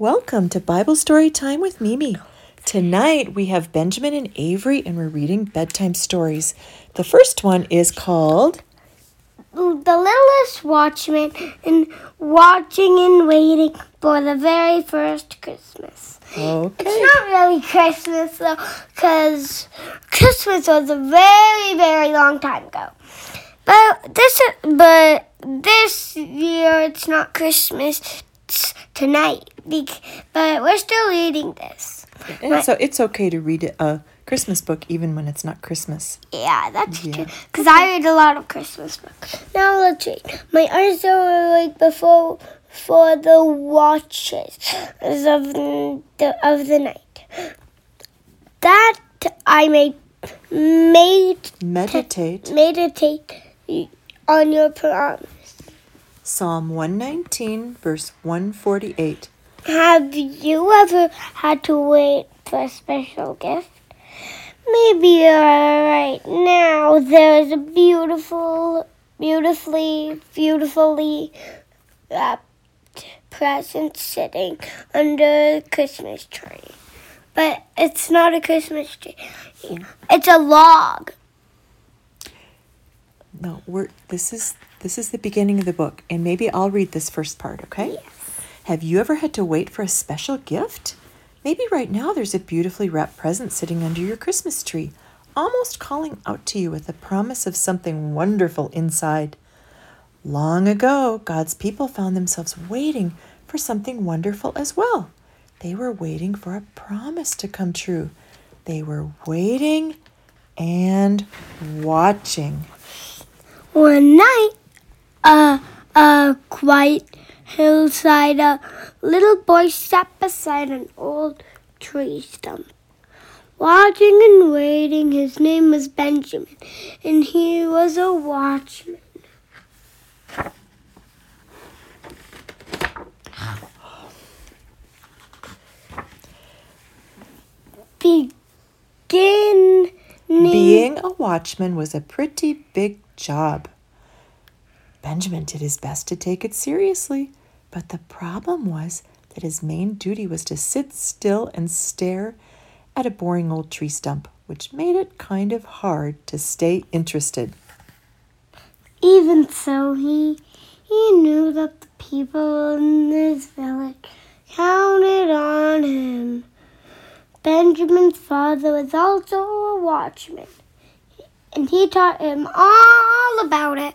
Welcome to Bible Story Time with Mimi. Tonight we have Benjamin and Avery, and we're reading bedtime stories. The first one is called The Littlest Watchman and Watching and Waiting for the Very First Christmas. Okay. It's not really Christmas though, because Christmas was a very, very long time ago. But this, but this year it's not Christmas. Tonight, but we're still reading this. And so it's okay to read a Christmas book even when it's not Christmas. Yeah, that's Yeah. true. Because I read a lot of Christmas books. Now let's read. My eyes are awake before for the watches of the of the night. That I may made Meditate. meditate on your promise. Psalm 119, verse 148. Have you ever had to wait for a special gift? Maybe right now there's a beautiful, beautifully, beautifully wrapped present sitting under the Christmas tree. But it's not a Christmas tree. It's a log. No, we're this is this is the beginning of the book, and maybe I'll read this first part, okay? Yes. Have you ever had to wait for a special gift? Maybe right now there's a beautifully wrapped present sitting under your Christmas tree, almost calling out to you with the promise of something wonderful inside. Long ago, God's people found themselves waiting for something wonderful as well. They were waiting for a promise to come true. They were waiting and watching. One night, uh, a quiet hillside, a little boy sat beside an old tree stump. Watching and waiting, his name was Benjamin, and he was a watchman. Begin. Being a watchman was a pretty big job. Benjamin did his best to take it seriously, but the problem was that his main duty was to sit still and stare at a boring old tree stump, which made it kind of hard to stay interested. Even so, he he knew that the people in his village counted on him. Benjamin's father was also a watchman, and he taught him all about it.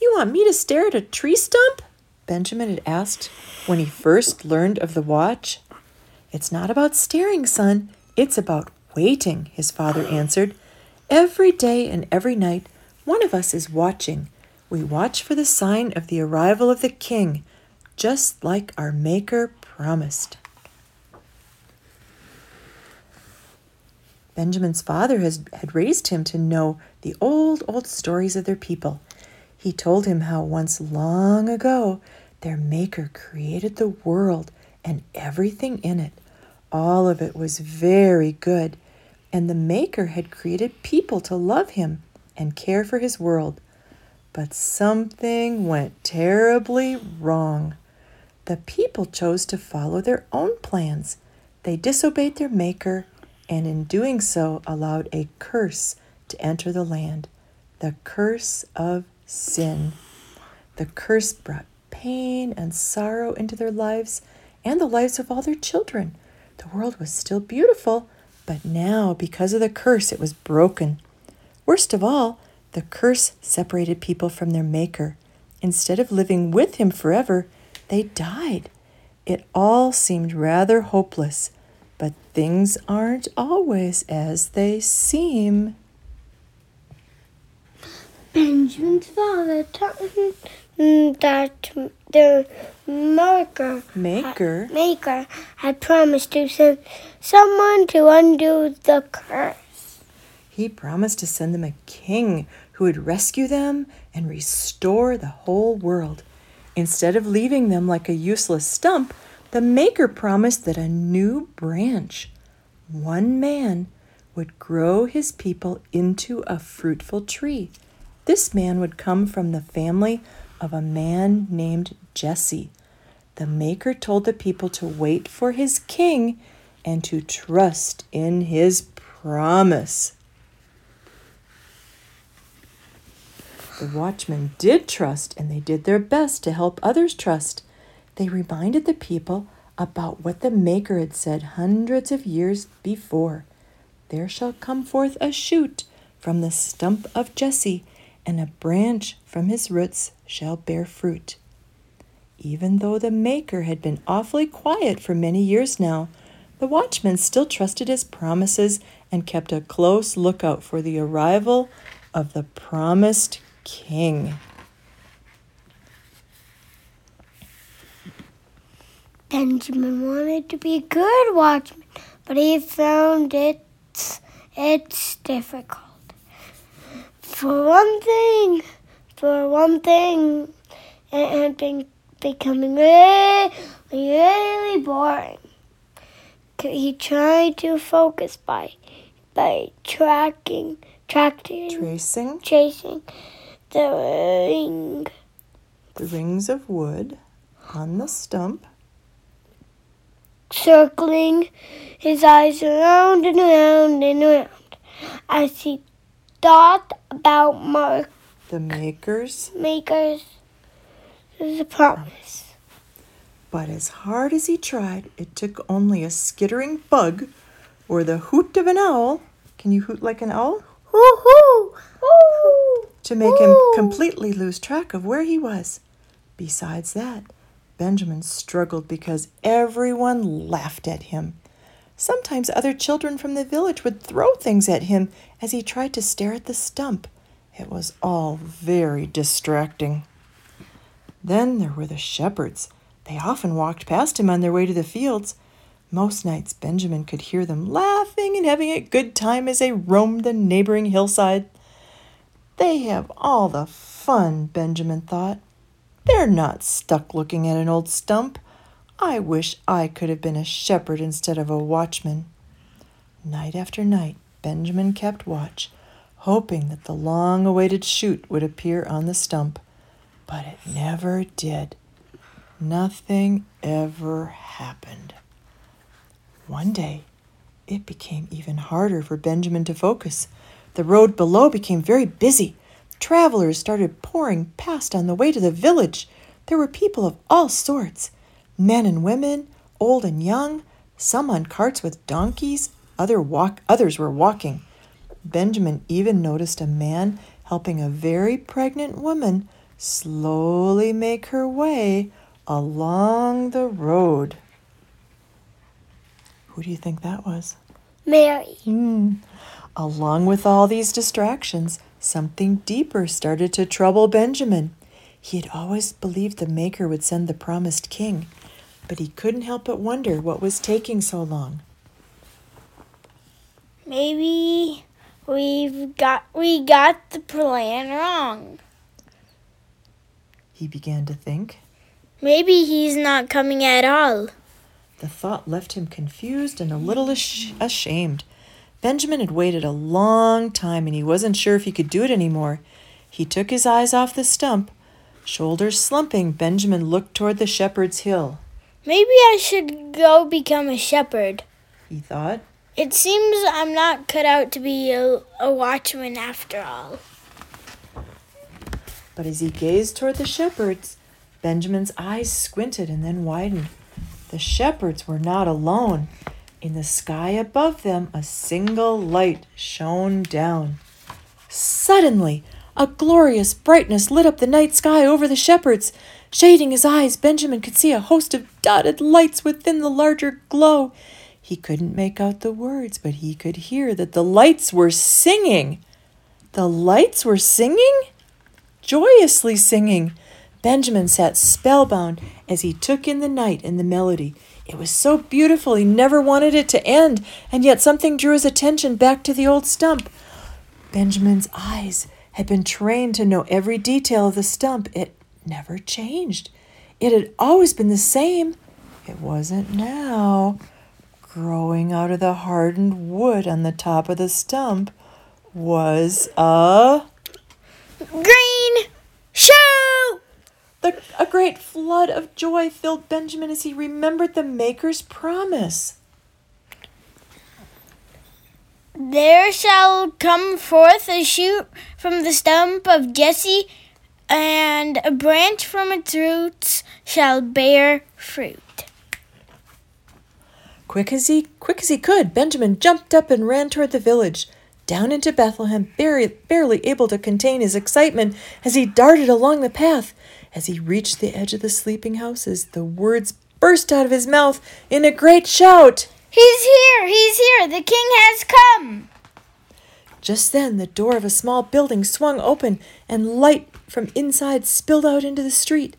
You want me to stare at a tree stump? Benjamin had asked when he first learned of the watch. It's not about staring, son. It's about waiting, his father answered. Every day and every night, one of us is watching. We watch for the sign of the arrival of the king, just like our Maker promised. Benjamin's father has, had raised him to know the old, old stories of their people. He told him how once long ago their Maker created the world and everything in it. All of it was very good, and the Maker had created people to love him and care for his world. But something went terribly wrong. The people chose to follow their own plans. They disobeyed their Maker, and in doing so, allowed a curse to enter the land the curse of sin. The curse brought pain and sorrow into their lives and the lives of all their children. The world was still beautiful, but now, because of the curse, it was broken. Worst of all, the curse separated people from their Maker. Instead of living with Him forever, they died. It all seemed rather hopeless, but things aren't always as they seem. Benjamin's father him that the maker Maker? maker had promised to send someone to undo the curse. He promised to send them a king who would rescue them and restore the whole world. Instead of leaving them like a useless stump, the Maker promised that a new branch, one man, would grow his people into a fruitful tree. This man would come from the family of a man named Jesse. the Maker told the people to wait for his king and to trust in his promise. The watchmen did trust and they did their best to help others trust. They reminded the people about what the Maker had said hundreds of years before There shall come forth a shoot from the stump of Jesse, and a branch from his roots shall bear fruit. Even though the Maker had been awfully quiet for many years now, the watchman still trusted his promises and kept a close lookout for the arrival of the promised king. Benjamin wanted to be a good watchman, but he found it, it's difficult. For one thing, for one thing, it had been becoming really, really boring. He tried to focus by by tracking, tracking, Tracing chasing the ring. the rings of wood on the stump. circling his eyes around and around and around as he thought about Mark The Maker's Maker's A promise. But as hard as he tried, it took only a skittering bug or the hoot of an owl. Can you hoot like an owl? Woohoo! Woo! To make him completely lose track of where he was. Besides that, Benjamin struggled because everyone laughed at him. Sometimes other children from the village would throw things at him as he tried to stare at the stump. It was all very distracting. Then there were the shepherds. They often walked past him on their way to the fields. Most nights Benjamin could hear them laughing and having a good time as they roamed the neighboring hillside. They have all the fun, Benjamin thought. They're not stuck looking at an old stump. I wish I could have been a shepherd instead of a watchman. Night after night, Benjamin kept watch, hoping that the long awaited shoot would appear on the stump. But it never did. Nothing ever happened. One day, it became even harder for Benjamin to focus. The road below became very busy. Travelers started pouring past on the way to the village. There were people of all sorts men and women, old and young, some on carts with donkeys, other walk, others were walking. Benjamin even noticed a man helping a very pregnant woman slowly make her way along the road. Who do you think that was? Mary. Hmm. Along with all these distractions, something deeper started to trouble Benjamin. He had always believed the Maker would send the promised king, but he couldn't help but wonder what was taking so long. Maybe we've got we got the plan wrong. He began to think. Maybe he's not coming at all. The thought left him confused and a little ash- ashamed. Benjamin had waited a long time and he wasn't sure if he could do it anymore. He took his eyes off the stump. Shoulders slumping, Benjamin looked toward the shepherd's hill. Maybe I should go become a shepherd. He thought. It seems I'm not cut out to be a, a watchman after all. But as he gazed toward the shepherds, Benjamin's eyes squinted and then widened. The shepherds were not alone. In the sky above them, a single light shone down. Suddenly, a glorious brightness lit up the night sky over the shepherds. Shading his eyes, Benjamin could see a host of dotted lights within the larger glow. He couldn't make out the words, but he could hear that the lights were singing. The lights were singing? Joyously singing. Benjamin sat spellbound as he took in the night and the melody. It was so beautiful he never wanted it to end, and yet something drew his attention back to the old stump. Benjamin's eyes had been trained to know every detail of the stump. It never changed. It had always been the same. It wasn't now. Growing out of the hardened wood on the top of the stump was a Green shoe! The, a great flood of joy filled Benjamin as he remembered the Maker's promise. There shall come forth a shoot from the stump of Jesse, and a branch from its roots shall bear fruit. Quick as he quick as he could, Benjamin jumped up and ran toward the village, down into Bethlehem, barely, barely able to contain his excitement as he darted along the path. As he reached the edge of the sleeping houses, the words burst out of his mouth in a great shout. He's here! He's here! The king has come! Just then, the door of a small building swung open, and light from inside spilled out into the street.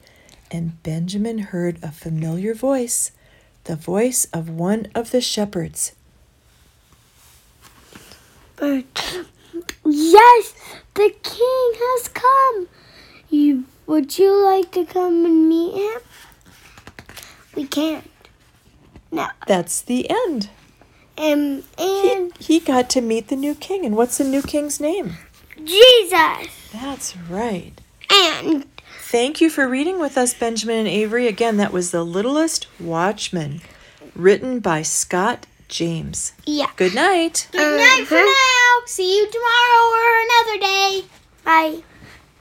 And Benjamin heard a familiar voice, the voice of one of the shepherds. Yes, the king has come. You would you like to come and meet him? We can't. No. That's the end. Um, He, and he got to meet the new king. And what's the new king's name? Jesus. That's right. And Thank you for reading with us, Benjamin and Avery. Again, that was The Littlest Watchman, written by Scott James. yeah. Good night. Good night for Uh-huh. now. See you tomorrow or another day. Bye.